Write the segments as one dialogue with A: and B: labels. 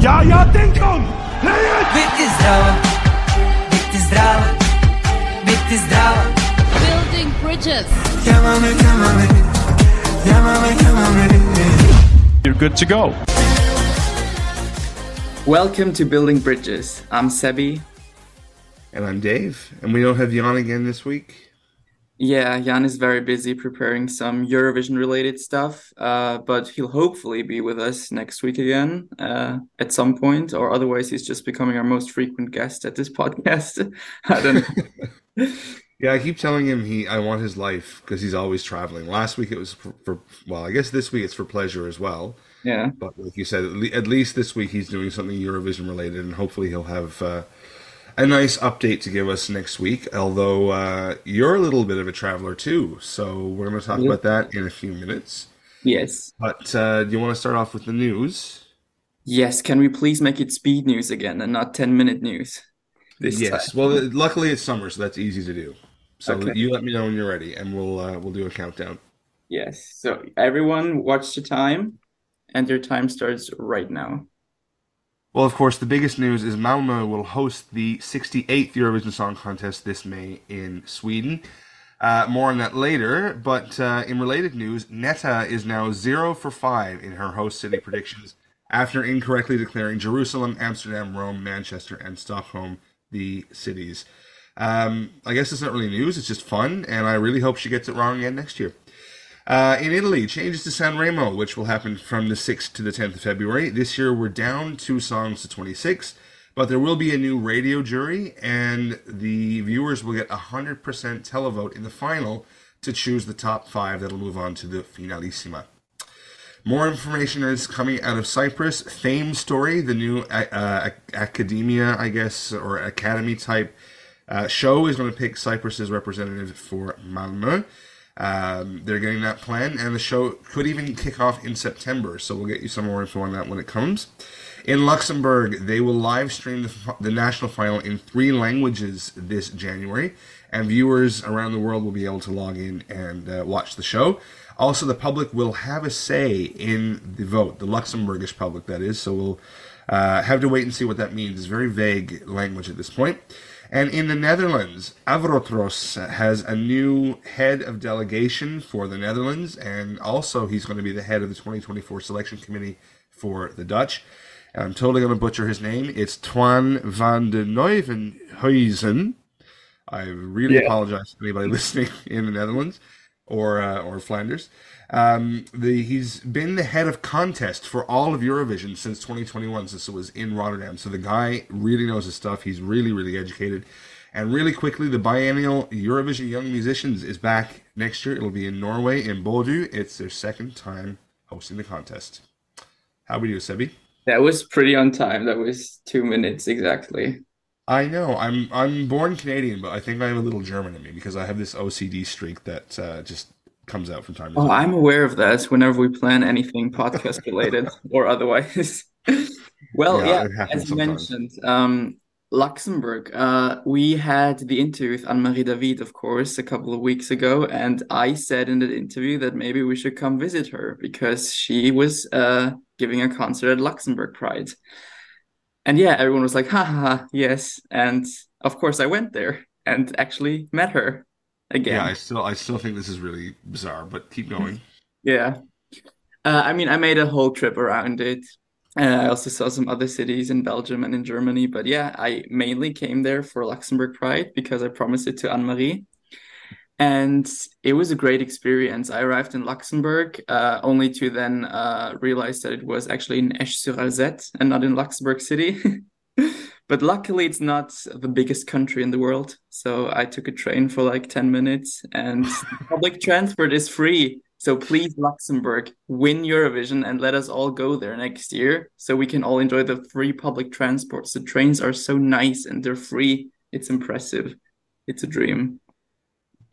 A: Ja, ja, Denkung!
B: Biti zdrava, biti zdrava, biti zdrava.
C: Building bridges.
B: Chiamami, chiamami, chiamami, chiamami.
A: You're good to go.
D: Welcome to Building Bridges. I'm Sebi.
E: And I'm Dave. And we don't have Jan again this week.
D: Yeah, Jan is very busy preparing some Eurovision related stuff, uh, but he'll hopefully be with us next week again uh, at some point, or otherwise, he's just becoming our most frequent guest at this podcast. I don't know.
E: Yeah, I keep telling him he I want his life because he's always traveling. Last week it was for, for well, I guess this week it's for pleasure as well.
D: Yeah.
E: But like you said, at, le- at least this week he's doing something Eurovision related, and hopefully he'll have uh, a nice update to give us next week. Although uh, you're a little bit of a traveler too, so we're going to talk
D: Yeah.
E: about that in a few minutes.
D: Yes.
E: But uh, do you want to start off with the news?
D: Yes. Can we please make it speed news again and not 10 minute news? This
E: yes.
D: time?
E: Well, luckily it's summer, so that's easy to do. So
D: Okay.
E: you let me know when you're ready, and we'll uh, we'll do a countdown.
D: Yes. So everyone watch the time, and your time starts right now.
E: Well, of course, the biggest news is Malmö will host the 68th Eurovision Song Contest this May in Sweden. Uh, more on that later, but uh, in related news, Netta is now zero for five in her host city predictions after incorrectly declaring Jerusalem, Amsterdam, Rome, Manchester, and Stockholm the cities. Um, I guess it's not really news, it's just fun, and I really hope she gets it wrong again next year. Uh, in Italy, changes to Sanremo, which will happen from the 6th to the 10th of February. This year, we're down two songs to 26, but there will be a new radio jury, and the viewers will get a 100% televote in the final to choose the top five that'll move on to the finalissima. More information is coming out of Cyprus. Fame Story, the new uh, uh, academia, I guess, or academy type uh, show, is going to pick Cyprus's representative for Malmö. Um, they're getting that plan, and the show could even kick off in September. So we'll get you some more info on that when it comes. In Luxembourg, they will live stream the, the national final in three languages this January, and viewers around the world will be able to log in and uh, watch the show. Also, the public will have a say in the vote, the Luxembourgish public, that is. So we'll uh, have to wait and see what that means. It's very vague language at this point. And in the Netherlands, Avrotros has a new head of delegation for the Netherlands, and also he's going to be the head of the 2024 selection committee for the Dutch. And I'm totally going to butcher his name. It's Twan van de Nieuwenhuijzen. I really
D: Yeah.
E: apologize to anybody listening in the Netherlands or uh, or Flanders. Um, the he's been the head of contest for all of Eurovision since 2021, since it was in Rotterdam. So the guy really knows his stuff. He's really really educated. And really quickly, the biennial Eurovision Young Musicians is back next year. It'll be in Norway in Bodø. It's their second time hosting the contest. How we do, Sebi?
D: That was pretty on time. That was two minutes exactly.
E: I know. I'm I'm born Canadian, but I think I have a little German in me because I have this OCD streak that uh, just comes out from time to
D: Oh,
E: time.
D: I'm aware of that whenever we plan anything podcast related or otherwise. Well,
E: Yeah,
D: yeah, as you
E: sometimes.
D: mentioned, um, Luxembourg, uh, we had the interview with Anne-Marie David, of course, a couple of weeks ago, and I said in that interview that maybe we should come visit her because she was uh, giving a concert at Luxembourg Pride. And yeah, everyone was like, ha ha, ha, yes. And of course, I went there and actually met her again.
E: Yeah, I still I still think this is really bizarre, but keep going.
D: Yeah. Uh, I mean, I made a whole trip around it. Uh, I also saw some other cities in Belgium and in Germany. But yeah, I mainly came there for Luxembourg Pride because I promised it to Anne-Marie. And it was a great experience. I arrived in Luxembourg uh, only to then uh, realize that it was actually in Esch-sur-Alzette and not in Luxembourg City. But luckily, it's not the biggest country in the world. So I took a train for like 10 minutes, and public transport is free. So please, Luxembourg, win Eurovision and let us all go there next year so we can all enjoy the free public transports. The trains are so nice and they're free. It's impressive. It's a dream.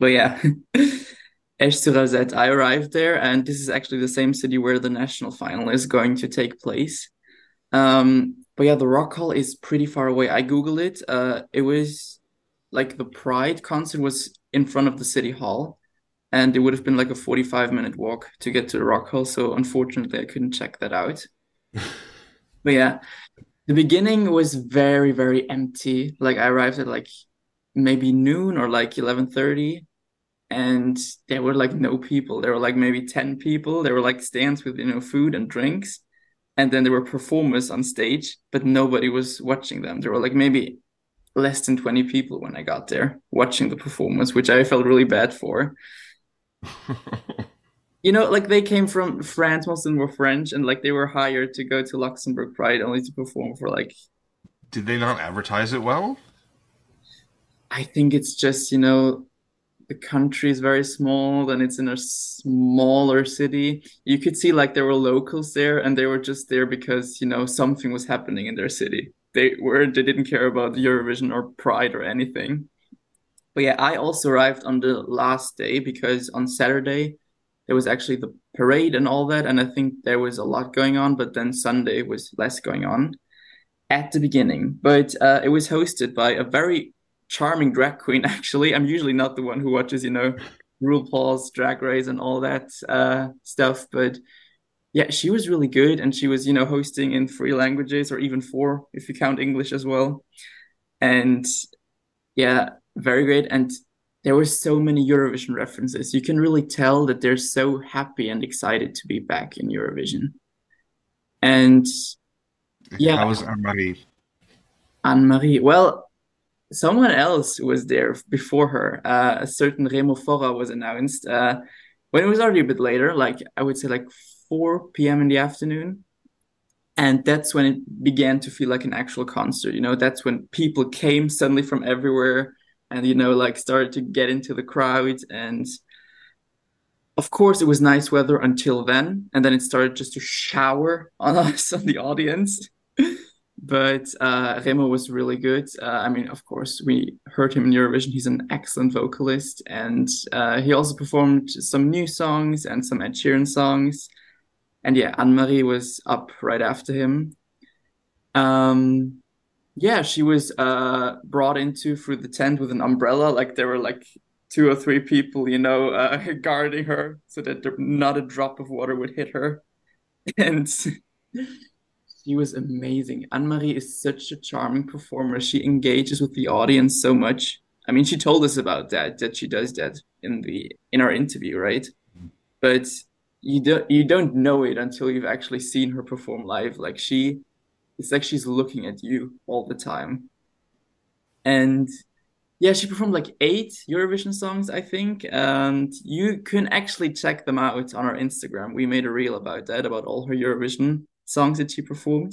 D: But yeah, I arrived there, and this is actually the same city where the national final is going to take place. Um, but yeah, the Rock Hall is pretty far away. I Googled it. Uh, it was like the Pride concert was in front of the city hall, and it would have been like a 45 minute walk to get to the Rock Hall. So unfortunately, I couldn't check that out. But yeah, The beginning was very, very empty. Like I arrived at like maybe noon or like 11:30 and there were like no people. There were like maybe 10 people. There were like stands with, you know, food and drinks. And then there were performers on stage, but nobody was watching them. There were like maybe less than 20 people when I got there watching the performance, which I felt really bad for. you know, like they came from France, most of them were French, and like they were hired to go to Luxembourg Pride only to perform for like.
E: Did they not advertise it well?
D: I think it's just, you know, the country is very small and it's in a smaller city. You could see like there were locals there and they were just there because, you know, something was happening in their city. They were they didn't care about Eurovision or Pride or anything. But yeah, I also arrived on the last day because on Saturday there was actually the parade and all that and I think there was a lot going on, but then Sunday was less going on at the beginning. But uh, it was hosted by a very charming drag queen actually. I'm usually not the one who watches you know rupaul's drag race and all that uh, stuff but yeah she was really good and she was you know hosting in three languages or even four if you count english as well. And yeah very great. And there were so many eurovision references. You can really tell that they're so happy and excited to be back in eurovision. And yeah.
E: how was anne-marie?
D: Anne-marie. Well someone else was there before her. Uh, a certain Remo Forrer was announced uh, when it was already a bit later, like I would say like 4 p.m. in the afternoon. And that's when it began to feel like an actual concert. You know, that's when people came suddenly from everywhere and, you know, like started to get into the crowd. And of course, it was nice weather until then. And then it started just to shower on us, on the audience but uh, Remo was really good. Uh, I mean, of course, we heard him in Eurovision. He's an excellent vocalist, and uh, he also performed some new songs and some Ed Sheeran songs. And yeah, Anne Marie was up right after him. Um, yeah, she was uh, brought into through the tent with an umbrella. Like there were like two or three people, you know, uh, guarding her so that not a drop of water would hit her. And she was amazing. Anne Marie is such a charming performer. She engages with the audience so much. I mean, she told us about that that she does that in the in our interview, right? But you don't you don't know it until you've actually seen her perform live. Like she, it's like she's looking at you all the time. And yeah, she performed like eight Eurovision songs, I think, and you can actually check them out on our Instagram. We made a reel about that, about all her Eurovision songs that she performed.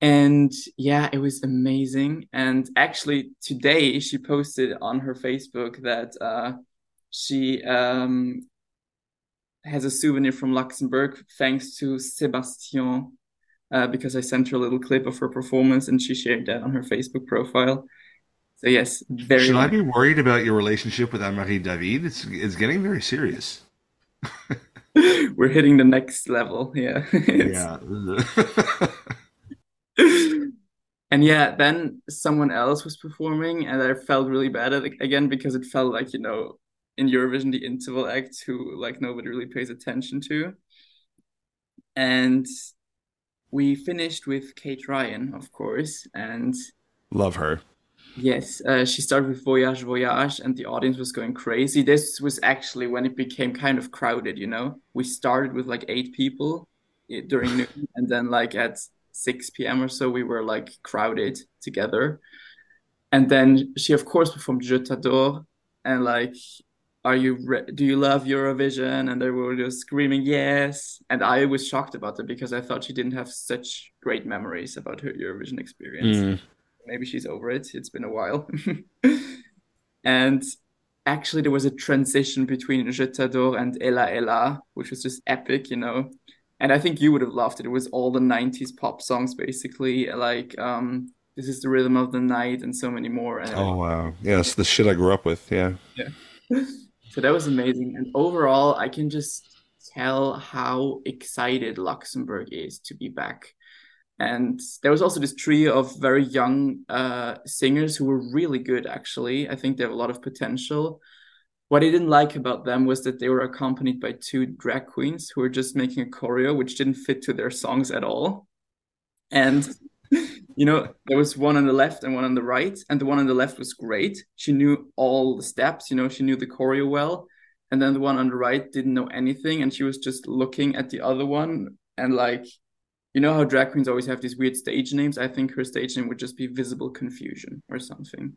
D: And yeah, it was amazing. And actually, today she posted on her Facebook that uh, she um, has a souvenir from Luxembourg thanks to Sebastian, uh, because I sent her a little clip of her performance and she shared that on her Facebook profile. So yes, very.
E: Should I be worried about your relationship with Anne Marie David? It's it's getting very serious.
D: we're hitting the next level. Yeah.
E: yeah.
D: and yeah, then someone else was performing, and I felt really bad at it again because it felt like you know in Eurovision the interval act who like nobody really pays attention to, and we finished with Kate Ryan, of course, and
E: love her.
D: Yes, uh, she started with Voyage Voyage, and the audience was going crazy. This was actually when it became kind of crowded, you know? We started with like eight people eh, during noon, and then like at 6 p.m. or so, we were like crowded together. And then she, of course, performed Je t'adore, and like, are you re- do you love Eurovision? And they were just screaming yes. And I was shocked about it because I thought she didn't have such great memories about her Eurovision experience.
E: Mm.
D: Maybe she's over it. It's been a while. and actually, there was a transition between Je t'adore and Ella Ella, which was just epic, you know. And I think you would have loved it. It was all the 90s pop songs, basically, like um, This is the Rhythm of the Night and so many more. And
E: Oh wow. Yeah, it's the shit I grew up with. Yeah.
D: yeah. so that was amazing. And overall, I can just tell how excited Luxembourg is to be back. And there was also this trio of very young uh, singers who were really good, actually. I think they have a lot of potential. What I didn't like about them was that they were accompanied by two drag queens who were just making a choreo which didn't fit to their songs at all. And you know, there was one on the left and one on the right, and the one on the left was great. She knew all the steps, you know, she knew the choreo well. And then the one on the right didn't know anything, and she was just looking at the other one and like, you know how drag queens always have these weird stage names? I think her stage name would just be Visible Confusion or something.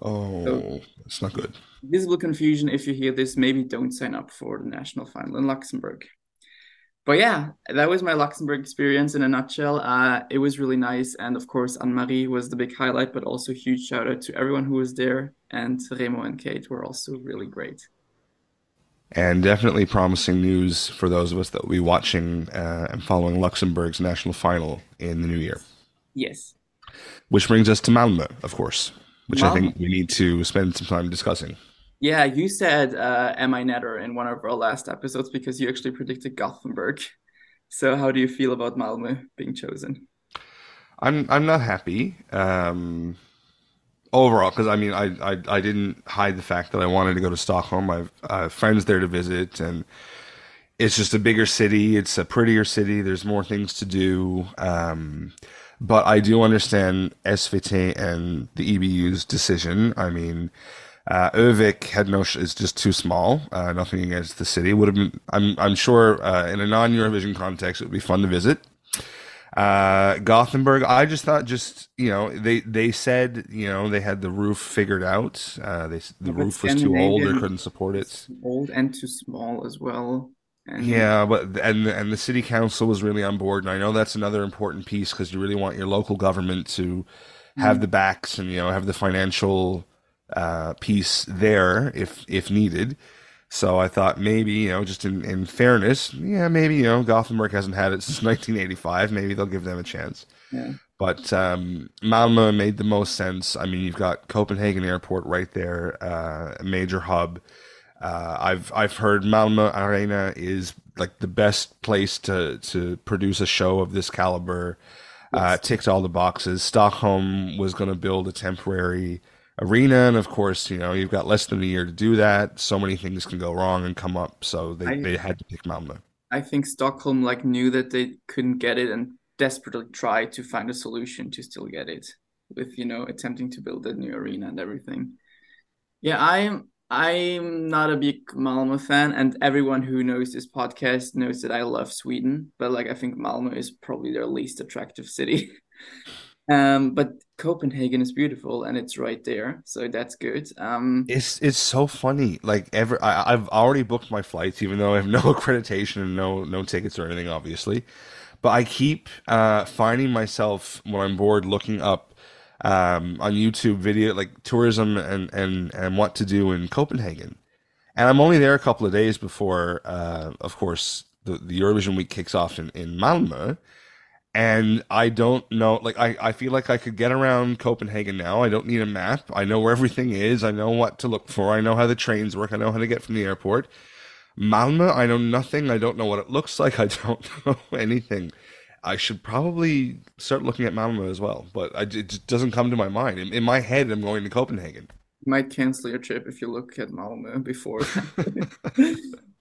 E: Oh, it's not good.
D: Visible Confusion, if you hear this, maybe don't sign up for the national final in Luxembourg. But yeah, that was my Luxembourg experience in a nutshell. Uh, it was really nice. And of course, Anne Marie was the big highlight, but also huge shout out to everyone who was there. And Remo and Kate were also really great.
E: And definitely promising news for those of us that will be watching uh, and following Luxembourg's national final in the new year.
D: Yes.
E: Which brings us to Malmö, of course, which I think we need to spend some time discussing.
D: Yeah, you said uh, Am I Netta in one of our last episodes because you actually predicted Gothenburg. So, how do you feel about Malmö being chosen?
E: I'm I'm not happy um, overall because I mean I, I I didn't hide the fact that I wanted to go to Stockholm. I've uh, friends there to visit, and it's just a bigger city. It's a prettier city. There's more things to do. Um, but I do understand SVT and the EBU's decision. I mean, uh, Övik had no sh- is just too small. Uh, nothing against the city. Would have been. I'm I'm sure uh, in a non Eurovision context it would be fun to visit. Uh, Gothenburg, I just thought, just you know, they they said you know they had the roof figured out. Uh, they the
D: But
E: roof was too old or
D: Scandinavian-
E: couldn't support it.
D: Old and too small as well. And
E: Yeah, but and and the city council was really on board, and I know that's another important piece because you really want your local government to have the backs and you know have the financial uh, piece there if if needed. So I thought maybe you know just in in fairness, yeah, maybe you know Gothenburg hasn't had it since 1985. Maybe they'll give them a chance.
D: Yeah.
E: But um, Malmö made the most sense. I mean, you've got Copenhagen Airport right there, uh, a major hub. Uh, I've I've heard Malmö Arena is like the best place to to produce a show of this caliber. Uh, ticked all the boxes. Stockholm was going to build a temporary arena, and of course, you know you've got less than a year to do that. So many things can go wrong and come up, so they,
D: I-
E: they had to pick Malmö.
D: I think Stockholm like knew that they couldn't get it and desperately tried to find a solution to still get it with you know attempting to build a new arena and everything. Yeah, I'm I'm not a big Malmö fan, and everyone who knows this podcast knows that I love Sweden, but like I think Malmö is probably their least attractive city. um, but Copenhagen is beautiful and it's right there, so that's good. Um,
E: It's it's so funny. Like ever, I, I've already booked my flights, even though I have no accreditation and no no tickets or anything, obviously. But I keep uh, finding myself when I'm bored looking up um, on YouTube video like tourism and and and what to do in Copenhagen, and I'm only there a couple of days before, uh, of course, the the Eurovision week kicks off in in Malmö. And I don't know, like, I, I feel like I could get around Copenhagen now. I don't need a map. I know where everything is. I know what to look for. I know how the trains work. I know how to get from the airport. Malmö, I know nothing. I don't know what it looks like. I don't know anything. I should probably start looking at Malmö as well, but I, it just doesn't come to my mind. In, in my head, I'm going to Copenhagen.
D: You might cancel your trip if you look at Malmö before.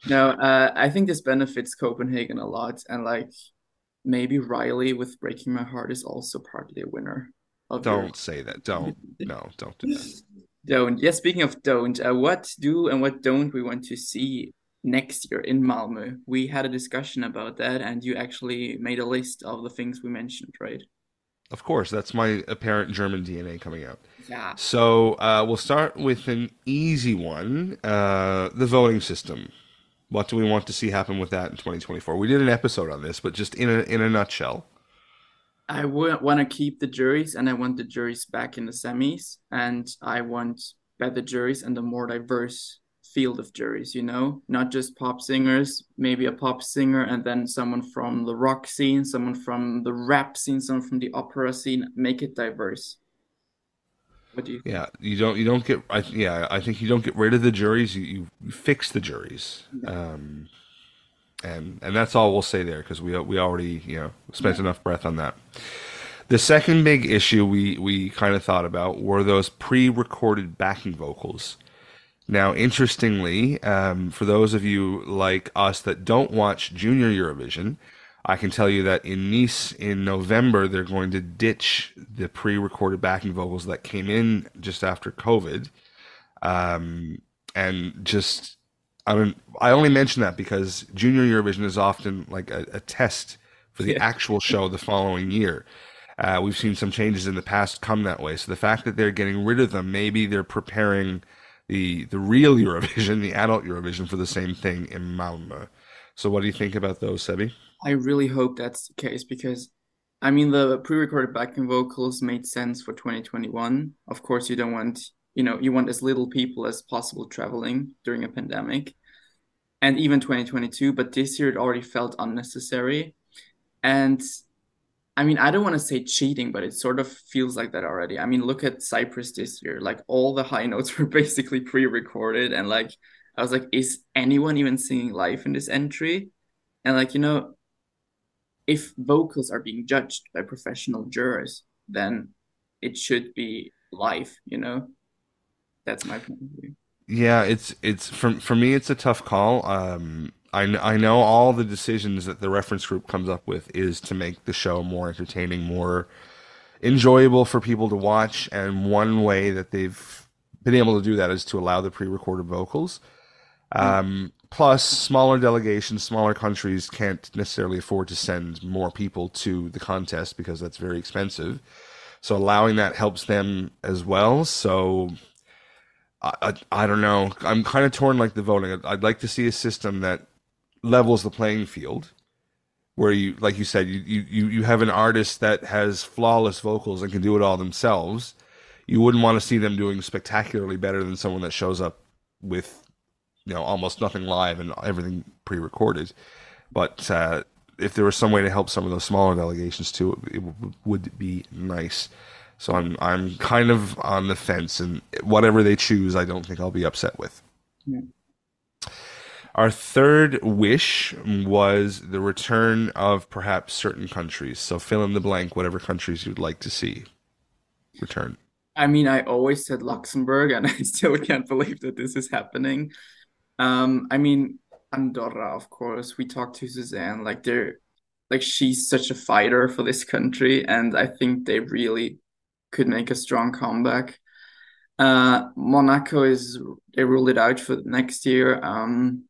D: no, uh, I think this benefits Copenhagen a lot, and like maybe Reiley with Breaking My Heart is also partly a winner. Of
E: Don't say that. Don't. No, don't do that.
D: don't. Yeah, speaking of don't, uh, what do and what don't we want to see next year in Malmö? We had a discussion about that, and you actually made a list of the things we mentioned, right?
E: Of course, that's my apparent German DNA coming out.
D: Yeah.
E: So uh, we'll start with an easy one uh, the voting system. What do we want to see happen with that in 2024? We did an episode on this, but just in a, in a nutshell.
D: I want to keep the juries and I want the juries back in the semis and I want better juries and a more diverse field of juries, you know, not just pop singers, maybe a pop singer and then someone from the rock scene, someone from the rap scene, someone from the opera scene, make it diverse. What do you
E: Yeah, you don't you don't get I, yeah I think you don't get rid of the juries. You, you, fix the juries, um, and and that's all we'll say there because we we already you know spent enough breath on that. The second big issue we we kind of thought about were those pre-recorded backing vocals. Now, interestingly, um, for those of you like us that don't watch Junior Eurovision, I can tell you that in Nice in November, they're going to ditch the pre recorded backing vocals that came in just after COVID. Um, and just, I mean, I only mention that because Junior Eurovision is often like a, a test for the
D: Yeah.
E: actual show the following year. Uh, we've seen some changes in the past come that way. So the fact that they're getting rid of them, maybe they're preparing the the real Eurovision, the adult Eurovision, for the same thing in Malmö. So what do you think about those, Sebi?
D: I really hope that's the case because, I mean, the pre-recorded backing vocals made sense for 2021. Of course, you don't want, you know, you want as little people as possible traveling during a pandemic, and even 2022. But this year it already felt unnecessary, and I mean, I don't want to say cheating, but it sort of feels like that already. I mean, look at Cyprus this year. Like all the high notes were basically pre-recorded, and like I was like, is anyone even singing live in this entry? And like, you know, if vocals are being judged by professional jurors, then it should be live, you know? That's my point of view.
E: Yeah, it's it's for for me it's a tough call. Um, I I know all the decisions that the reference group comes up with is to make the show more entertaining, more enjoyable for people to watch, and one way that they've been able to do that is to allow the pre-recorded vocals. Um, plus, smaller delegations, smaller countries can't necessarily afford to send more people to the contest because that's very expensive. So allowing that helps them as well. So I, I, I don't know. I'm kind of torn like the voting. I'd, I'd like to see a system that levels the playing field where you like you said you you you have an artist that has flawless vocals and can do it all themselves you wouldn't want to see them doing spectacularly better than someone that shows up with you know almost nothing live and everything pre-recorded but uh, if there was some way to help some of those smaller delegations too it, w- would be nice so i'm i'm kind of on the fence and whatever they choose i don't think i'll be upset with
D: Yeah.
E: our third wish was the return of perhaps certain countries. So fill in the blank, whatever countries you'd like to see return.
D: I mean, I always said Luxembourg, and I still can't believe that this is happening. Um, I mean, Andorra, of course. We talked to Susanne, like they're like she's such a fighter for this country, and I think they really could make a strong comeback. Uh, Monaco is they ruled it out for next year. Um,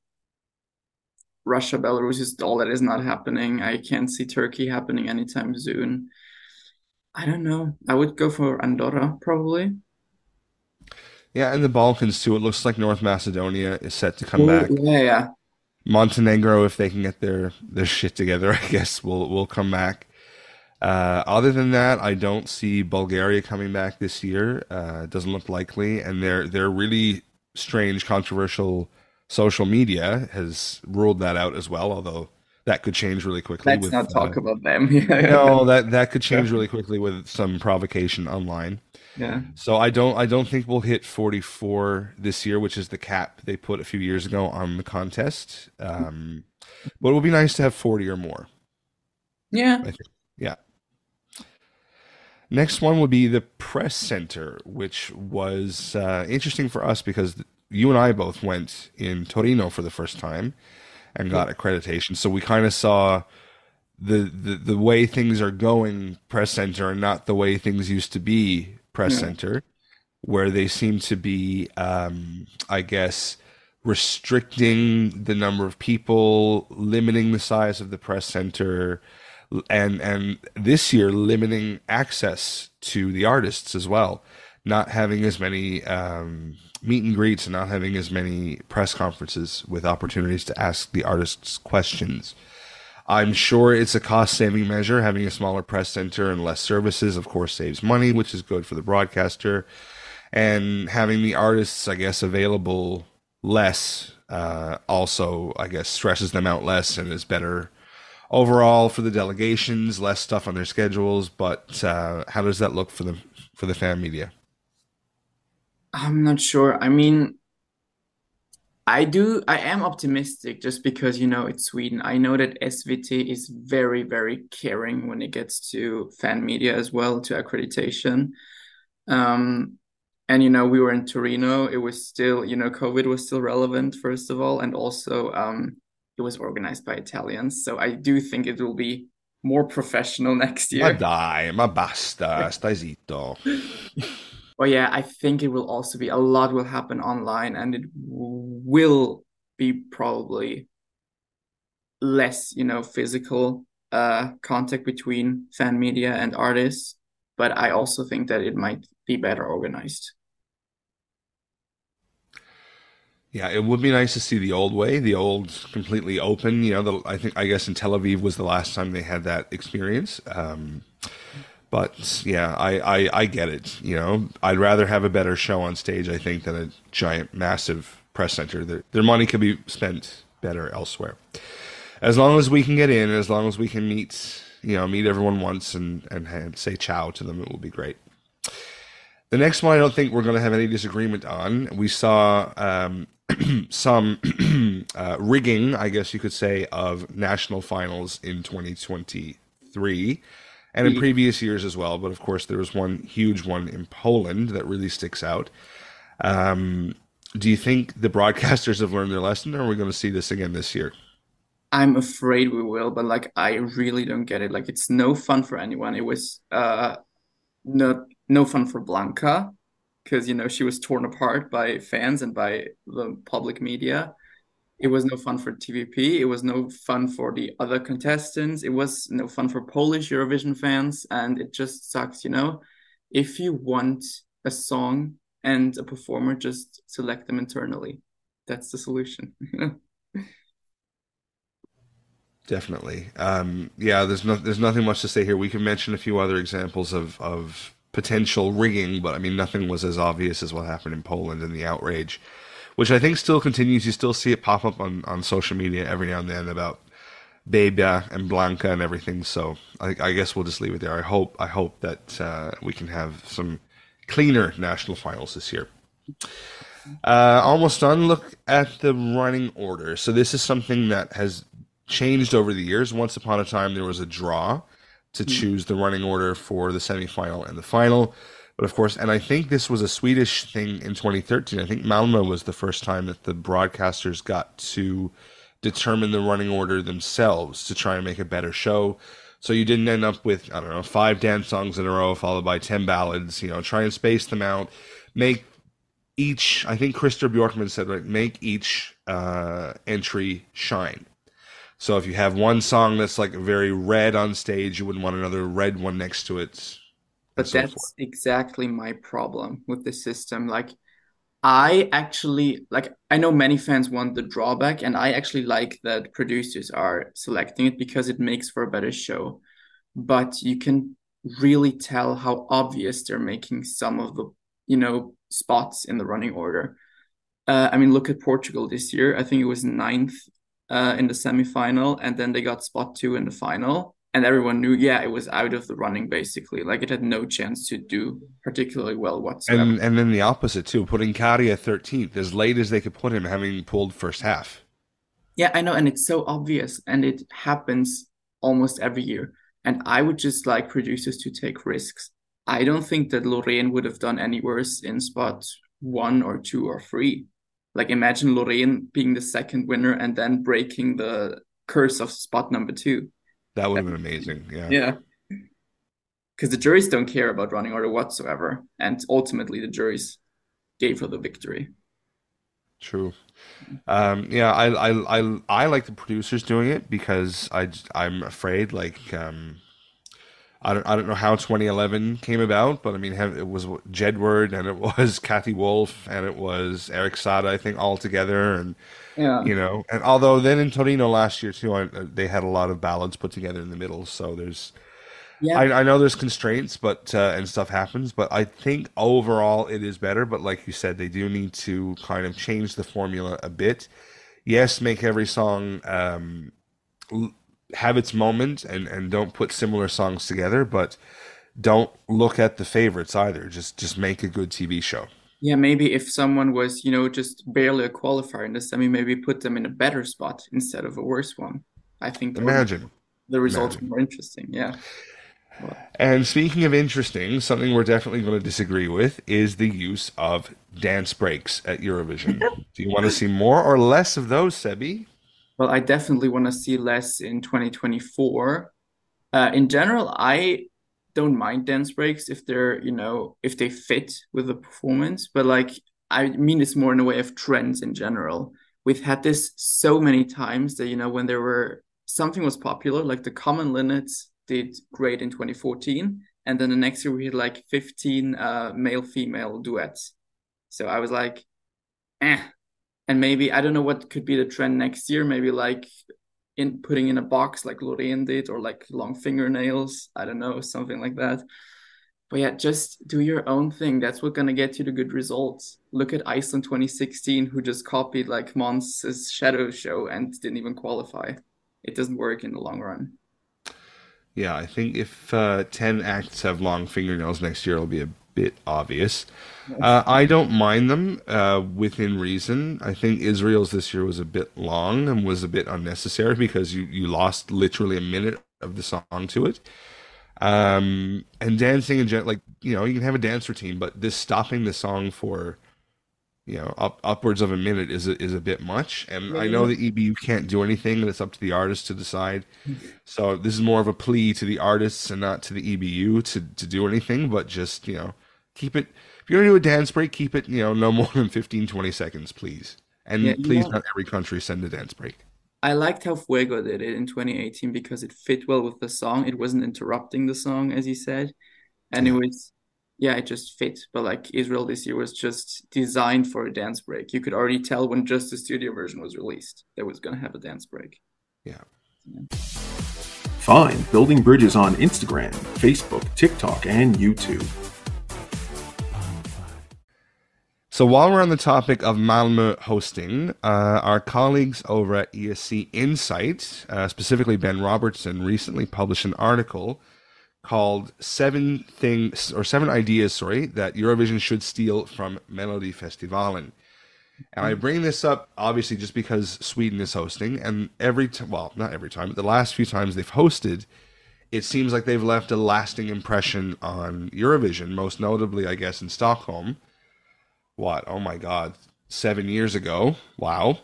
D: Russia, Belarus is all that is not happening. I can't see Turkey happening anytime soon. I don't know. I would go for Andorra probably.
E: Yeah, and the Balkans too. It looks like North Macedonia is set to come back.
D: yeah, yeah.
E: Montenegro, if they can get their their shit together, I guess will will come back. Uh, other than that, I don't see Bulgaria coming back this year. Uh, it doesn't look likely, and their their really strange, controversial social media has ruled that out as well. Although that could change really quickly.
D: Let's
E: with,
D: not talk
E: uh,
D: about them.
E: No, that that could change really quickly with some provocation online.
D: Yeah.
E: So I don't I don't think we'll hit 44 this year, which is the cap they put a few years ago on the contest. Um, but it would be nice to have 40 or more.
D: Yeah.
E: Yeah. Next one would be the press center, which was uh, interesting for us because you and I both went in Torino for the first time and got accreditation. So we kind of saw the, the the way things are going press center and not the way things used to be press
D: Yeah.
E: center, where they seem to be, um, I guess, restricting the number of people, limiting the size of the press center, and and this year limiting access to the artists as well, not having as many um, meet and greets and not having as many press conferences with opportunities to ask the artists questions. I'm sure it's a cost saving measure. Having a smaller press center and less services, of course, saves money, which is good for the broadcaster. And having the artists, I guess, available less uh, also, I guess, stresses them out less and is better overall for the delegations. Less stuff on their schedules, but uh, how does that look for the for the fan media?
D: I'm not sure. I mean, I do, I am optimistic just because, you know, it's Sweden. I know that SVT is very, very caring when it gets to fan media as well, to accreditation. Um, and, you know, we were in Torino. It was still, you know, COVID was still relevant, first of all. And also, um, it was organized by Italians. So I do think it will be more professional next
E: Ma
D: year.
E: dai, ma basta, stai zitto.
D: But yeah, I think it will also be a lot will happen online and it will be probably less, you know, physical uh contact between fan media and artists. But I also think that it might be better organized.
E: Yeah, it would be nice to see the old way, the old completely open. You know, the, I think I guess in Tel Aviv was the last time they had that experience. Um, but yeah, I, I I get it. You know, I'd rather have a better show on stage, I think, than a giant, massive press center. Their, their money could be spent better elsewhere. As long as we can get in, as long as we can meet, you know, meet everyone once and and, and say ciao to them, it will be great. The next one, I don't think we're going to have any disagreement on. We saw um, some uh, rigging, I guess you could say, of national finals in 2023 and in previous years as well. But of course, there was one huge one in Poland that really sticks out. Um, do you think the broadcasters have learned their lesson, or are we going to see this again this year?
D: I'm afraid we will, but like I really don't get it. Like it's no fun for anyone. It was uh not no fun for Blanca because you know she was torn apart by fans and by the public media. It was no fun for TVP. It was no fun for the other contestants. It was no fun for Polish Eurovision fans, and it just sucks, you know. If you want a song and a performer, just select them internally. That's the solution.
E: Definitely. Um, yeah, there's no, there's nothing much to say here. We can mention a few other examples of, of potential rigging, but I mean, nothing was as obvious as what happened in Poland and the outrage, which I think still continues. You still see it pop up on, on social media every now and then about Bebia and Blanca and everything. So I, I guess we'll just leave it there. I hope I hope that uh, we can have some cleaner national finals this year. Uh, almost done. Look at the running order. So this is something that has changed over the years. Once upon a time, there was a draw to choose the running order for the semifinal and the final. But of course, and I think this was a Swedish thing in 2013. I think Malmo was the first time that the broadcasters got to determine the running order themselves to try and make a better show. So you didn't end up with, I don't know, five dance songs in a row followed by 10 ballads. You know, try and space them out. Make each, I think Christer Bjorkman said, right, make each uh, entry shine. So if you have one song that's like very red on stage, you wouldn't want another red one next to it.
D: But
E: so
D: that's
E: forth.
D: exactly my problem with the system. Like, I actually like I know many fans want the drawback, and I actually like that producers are selecting it because it makes for a better show. But you can really tell how obvious they're making some of the, you know, spots in the running order. Uh, I mean, look at Portugal this year. I think it was ninth uh, in the semifinal, and then they got spot two in the final. And everyone knew, yeah, it was out of the running basically. Like it had no chance to do particularly well whatsoever.
E: And and then the opposite too, putting Käärijä thirteenth as late as they could put him, having pulled first half.
D: Yeah, I know, and it's so obvious, and it happens almost every year. And I would just like producers to take risks. I don't think that Lorraine would have done any worse in spot one or two or three. Like imagine Lorraine being the second winner and then breaking the curse of spot number two.
E: That would have been amazing. Yeah.
D: Yeah. Because the juries don't care about running order whatsoever. And ultimately the juries gave her the victory.
E: True. Um, yeah, I, I I I like the producers doing it because I I'm afraid like um, I don't I don't know how 2011 came about, but I mean have, it was Jedward and it was Kati Wolf and it was Eric Saade I think all together and
D: Yeah.
E: you know and although then in Torino last year too I, they had a lot of ballads put together in the middle, so there's
D: Yeah.
E: I, I know there's constraints, but uh, and stuff happens, but I think overall it is better. But like you said, they do need to kind of change the formula a bit. Yes, make every song um, have its moment, and and don't put similar songs together, but don't look at the favorites either. Just just make a good TV show.
D: Yeah, maybe if someone was, you know, just barely a qualifier in the semi, maybe put them in a better spot instead of a worse one. I think
E: Imagine.
D: the results
E: Imagine.
D: are more interesting. Yeah.
E: And speaking of interesting, something we're definitely going to disagree with is the use of dance breaks at Eurovision. Do you want to see more or less of those, Sebi?
D: Well, I definitely want to see less in 2024. Uh, in general, I don't mind dance breaks if they're, you know, if they fit with the performance, but like I mean it's more in a way of trends in general. We've had this so many times that, you know, when there were something was popular, like the Common Linnets did great in 2014. And then the next year we had like 15 uh, male female duets. So I was like, eh. And maybe I don't know what could be the trend next year. Maybe like in putting in a box like Loreen did, or like long fingernails. I don't know, something like that. But yeah, just do your own thing. That's what's gonna get you the good results. Look at Iceland 2016, who just copied like Måns' Shadow Show and didn't even qualify. It doesn't work in the long run.
E: Yeah, I think if uh, 10 acts have long fingernails next year, it'll be a bit obvious. Uh, I don't mind them uh, within reason. I think Israel's this year was a bit long and was a bit unnecessary because you, you lost literally a minute of the song to it. Um, and dancing in gen- like you know you can have a dance routine, but this stopping the song for you know up upwards of a minute is a, is a bit much. And I know the EBU can't do anything, and it's up to the artist to decide. So this is more of a plea to the artists and not to the EBU to to do anything, but just you know keep it. If you're gonna do a dance break, keep it you know no more than 15, 20 seconds, please. And
D: Yeah,
E: please,
D: know-
E: not every country send a dance break.
D: I liked how Fuego did it in 2018 because it fit well with the song. It wasn't interrupting the song, as he said. And it was, yeah, it just fit. But like Israel this year was just designed for a dance break. You could already tell when just the studio version was released that was going to have a dance break.
E: Yeah.
F: Find Building Bridges on Instagram, Facebook, TikTok, and YouTube.
E: So while we're on the topic of Malmö hosting, uh, our colleagues over at ESC Insight, uh, specifically Ben Robertson, recently published an article called Seven Things or Seven Ideas, sorry, that Eurovision should steal from Melodifestivalen. And I bring this up obviously just because Sweden is hosting, and every time, well, not every time, but the last few times they've hosted, it seems like they've left a lasting impression on Eurovision, most notably, I guess, in Stockholm what oh my god seven years ago? Wow.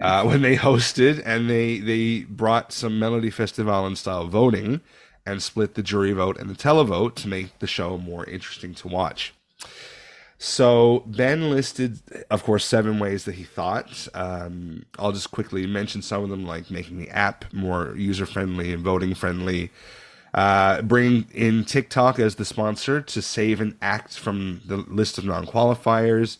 E: Uh, when they hosted and they they brought some Melodifestivalen style voting and split the jury vote and the televote to make the show more interesting to watch. So ben listed of course seven ways that he thought. Um, i'll just quickly mention some of them like making the app more user friendly and voting friendly uh, bring in TikTok as the sponsor to save an act from the list of non-qualifiers,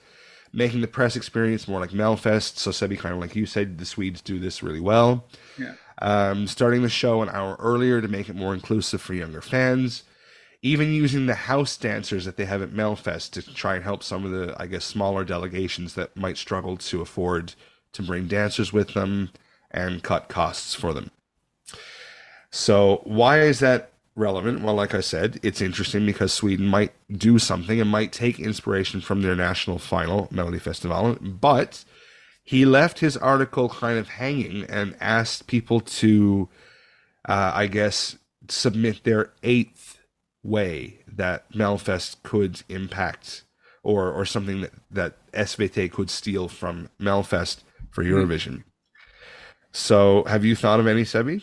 E: making the press experience more like Melfest. So Sebi, kind of like you said, the Swedes do this really well.
D: Yeah.
E: Um, starting the show an hour earlier to make it more inclusive for younger fans. Even using the house dancers that they have at Melfest to try and help some of the, I guess, smaller delegations that might struggle to afford to bring dancers with them and cut costs for them. So why is that relevant? Well, like I said, it's interesting because Sweden might do something and might take inspiration from their national final, Melody Festival, but he left his article kind of hanging and asked people to, uh, I guess, submit their eighth way that Melfest could impact or or something that, that SVT could steal from Melfest for Eurovision. So have you thought of any, Sebi?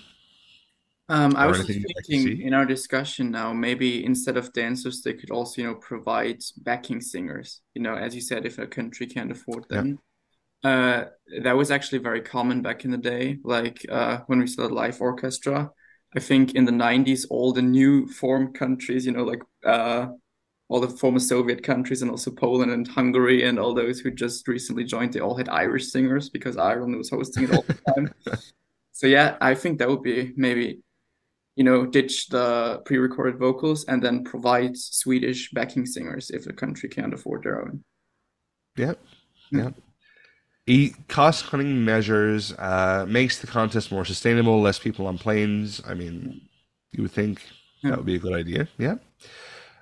D: Um, I was just
E: anything you'd like to
D: thinking in our discussion now, maybe instead of dancers, they could also, you know, provide backing singers. You know, as you said, if a country can't afford
E: Yeah.
D: them. Uh, that was actually very common back in the day. Like uh, when we started live orchestra, I think in the 90s, all the new formed countries, you know, like uh, all the former Soviet countries and also Poland and Hungary and all those who just recently joined, they all had Irish singers because Ireland was hosting it all the time. So yeah, I think that would be maybe, you know, ditch the pre-recorded vocals and then provide Swedish backing singers if the country can't afford their own.
E: Yep. Yep. E- cost cutting measures uh, makes the contest more sustainable, less people on planes. I mean, you would think that would be a good idea. Yeah.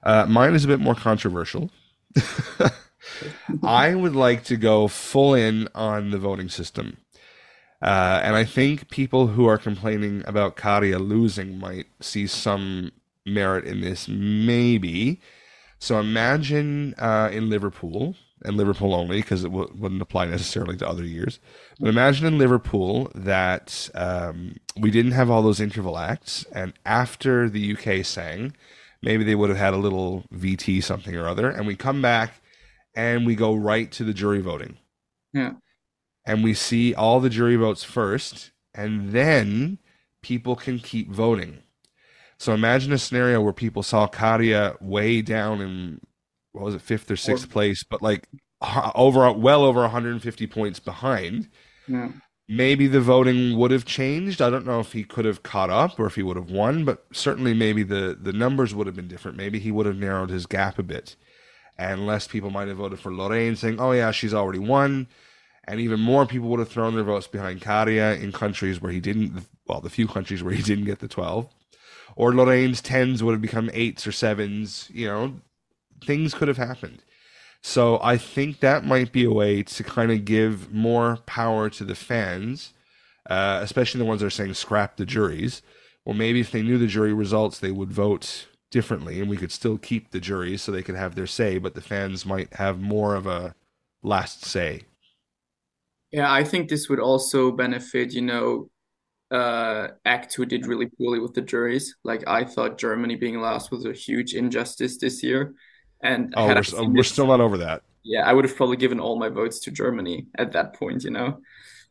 E: Uh, mine is a bit more controversial. I would like to go full in on the voting system. Uh, and I think people who are complaining about Käärijä losing might see some merit in this, maybe. So imagine uh, in Liverpool, and Liverpool only because it w- wouldn't apply necessarily to other years. But imagine in Liverpool that um, we didn't have all those interval acts, and after the UK sang, maybe they would have had a little VT something or other, and we come back and we go right to the jury voting.
D: Yeah.
E: And we see all the jury votes first, and then people can keep voting. So imagine a scenario where people saw Käärijä way down in what was it, fifth or sixth place, but like over well over 150 points behind.
D: Yeah.
E: Maybe the voting would have changed. I don't know if he could have caught up or if he would have won, but certainly maybe the the numbers would have been different. Maybe he would have narrowed his gap a bit, and less people might have voted for Loreen, saying, "Oh yeah, she's already won." And even more people would have thrown their votes behind Käärijä in countries where he didn't, well, the few countries where he didn't get the 12 or Loreen's tens would have become eights or sevens. You know, things could have happened. So I think that might be a way to kind of give more power to the fans, uh, especially the ones that are saying scrap the juries. Or maybe if they knew the jury results, they would vote differently, and we could still keep the juries so they could have their say, but the fans might have more of a last say.
D: Yeah, I think this would also benefit, you know, uh, Act Two did really poorly with the juries. Like I thought Germany being last was a huge injustice this year. And
E: Oh,
D: had
E: we're, we're still not over that.
D: yeah, I would have probably given all my votes to Germany at that point, you know.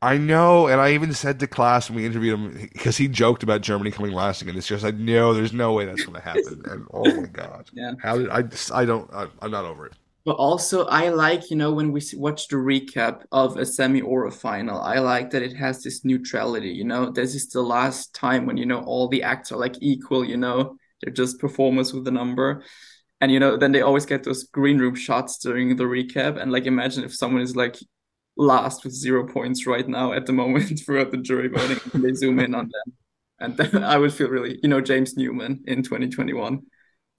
E: I know, and I even said to class when we interviewed him because he joked about Germany coming last again this year. I said, "No, there's no way that's going to happen." And oh my god,
D: Yeah.
E: how did I? I don't. I, I'm not over it.
D: But also, I like, you know, when we watch the recap of a semi or a final, I like that it has this neutrality, you know. This is the last time when, you know, all the acts are like equal, you know, they're just performers with a number. And, you know, then they always get those green room shots during the recap. And, like, imagine if someone is like last with zero points right now at the moment throughout the jury voting, and they zoom in on them. And then I would feel really, you know, James Newman in 2021.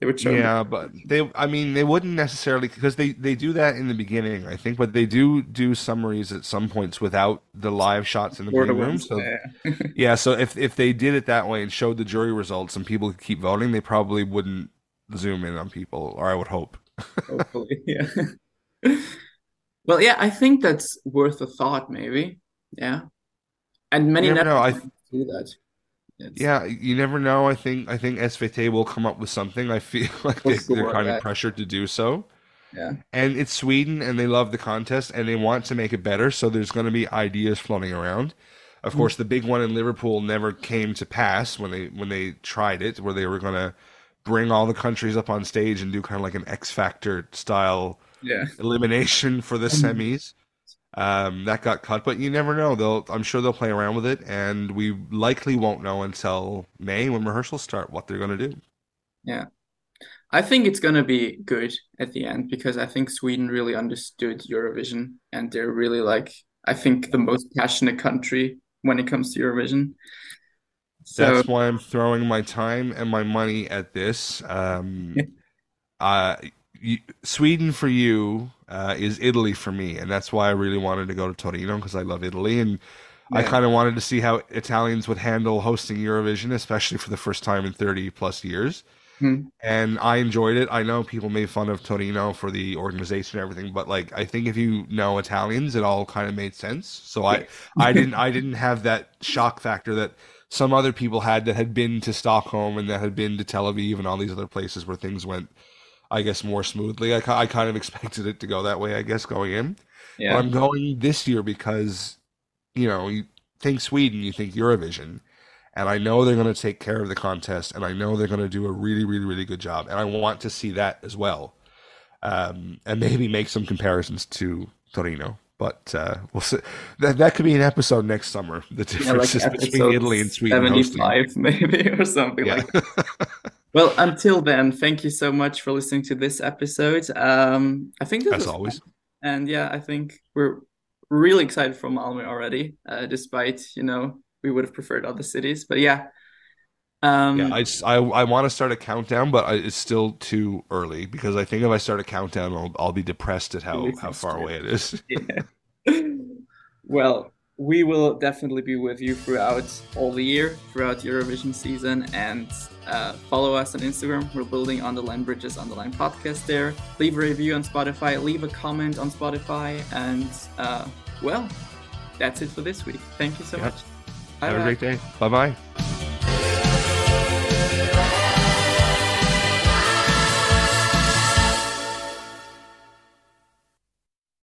D: They would show.
E: Yeah, but they. I mean, they wouldn't necessarily because they they do that in the beginning, I think, but they do do summaries at some points without the live shots in the green room. So
D: Yeah.
E: yeah, so if if they did it that way and showed the jury results and people could keep voting, they probably wouldn't zoom in on people, or I would hope.
D: hopefully yeah well yeah i think that's worth a thought maybe yeah and many
E: never know, I-
D: networks do that It's-
E: Yeah, you never know. I think I think SVT will come up with something. I feel like they, they're kind of pressured to do so.
D: yeah
E: And it's Sweden, and they love the contest, and they want to make it better. So there's going to be ideas floating around. Of course, the big one in Liverpool never came to pass when they when they tried it, where they were going to bring all the countries up on stage and do kind of like an X Factor style
D: yeah
E: elimination for the semis. Um, that got cut, but you never know. They'll, I'm sure they'll play around with it, and we likely won't know until May when rehearsals start what they're going to do.
D: yeah i think it's going to be good at the end because i think sweden really understood eurovision and they're really like i think the most passionate country when it comes to eurovision so
E: That's why I'm throwing my time and my money at this. Um, uh, you, Sweden for you uh, is Italy for me, and that's why I really wanted to go to Torino because I love Italy, and I kind of wanted to see how Italians would handle hosting Eurovision, especially for the first time in 30 plus years.
D: Hmm.
E: And I enjoyed it. I know people made fun of Torino for the organization and everything, but like I think if you know Italians, it all kind of made sense. So I, I didn't, I didn't have that shock factor that some other people had that had been to Stockholm and that had been to Tel Aviv and all these other places where things went, I guess, more smoothly. I, I kind of expected it to go that way, I guess, going in. But I'm going this year because, you know, you think Sweden, you think Eurovision. And I know they're going to take care of the contest, and I know they're going to do a really, really, really good job. And I want to see that as well. Um, and maybe make some comparisons to Torino. But uh, we'll see. That, that could be an episode next summer. The
D: Yeah, like
E: differences between Italy and Sweden hosting.
D: 75 maybe or something
E: Yeah.
D: like that. Well, until then, thank you so much for listening to this episode. Um, I think
E: As always.
D: fun. And yeah, I think we're really excited for Malmö already, uh, despite, you know, we would have preferred other cities. But yeah. Um,
E: Yeah, I, just- I, I want to start a countdown, but I, it's still too early because I think if I start a countdown, I'll, I'll be depressed at how, how far away it is.
D: yeah. Well, we will definitely be with you throughout all the year, throughout Eurovision season, and uh, follow us on Instagram. We're building Underline Bridges Underline podcast there. Leave a review on Spotify, leave a comment on Spotify, and uh, well, that's it for this week. Thank you so
E: Yeah.
D: much.
E: Have a
D: Bye-bye.
E: great day. Bye bye.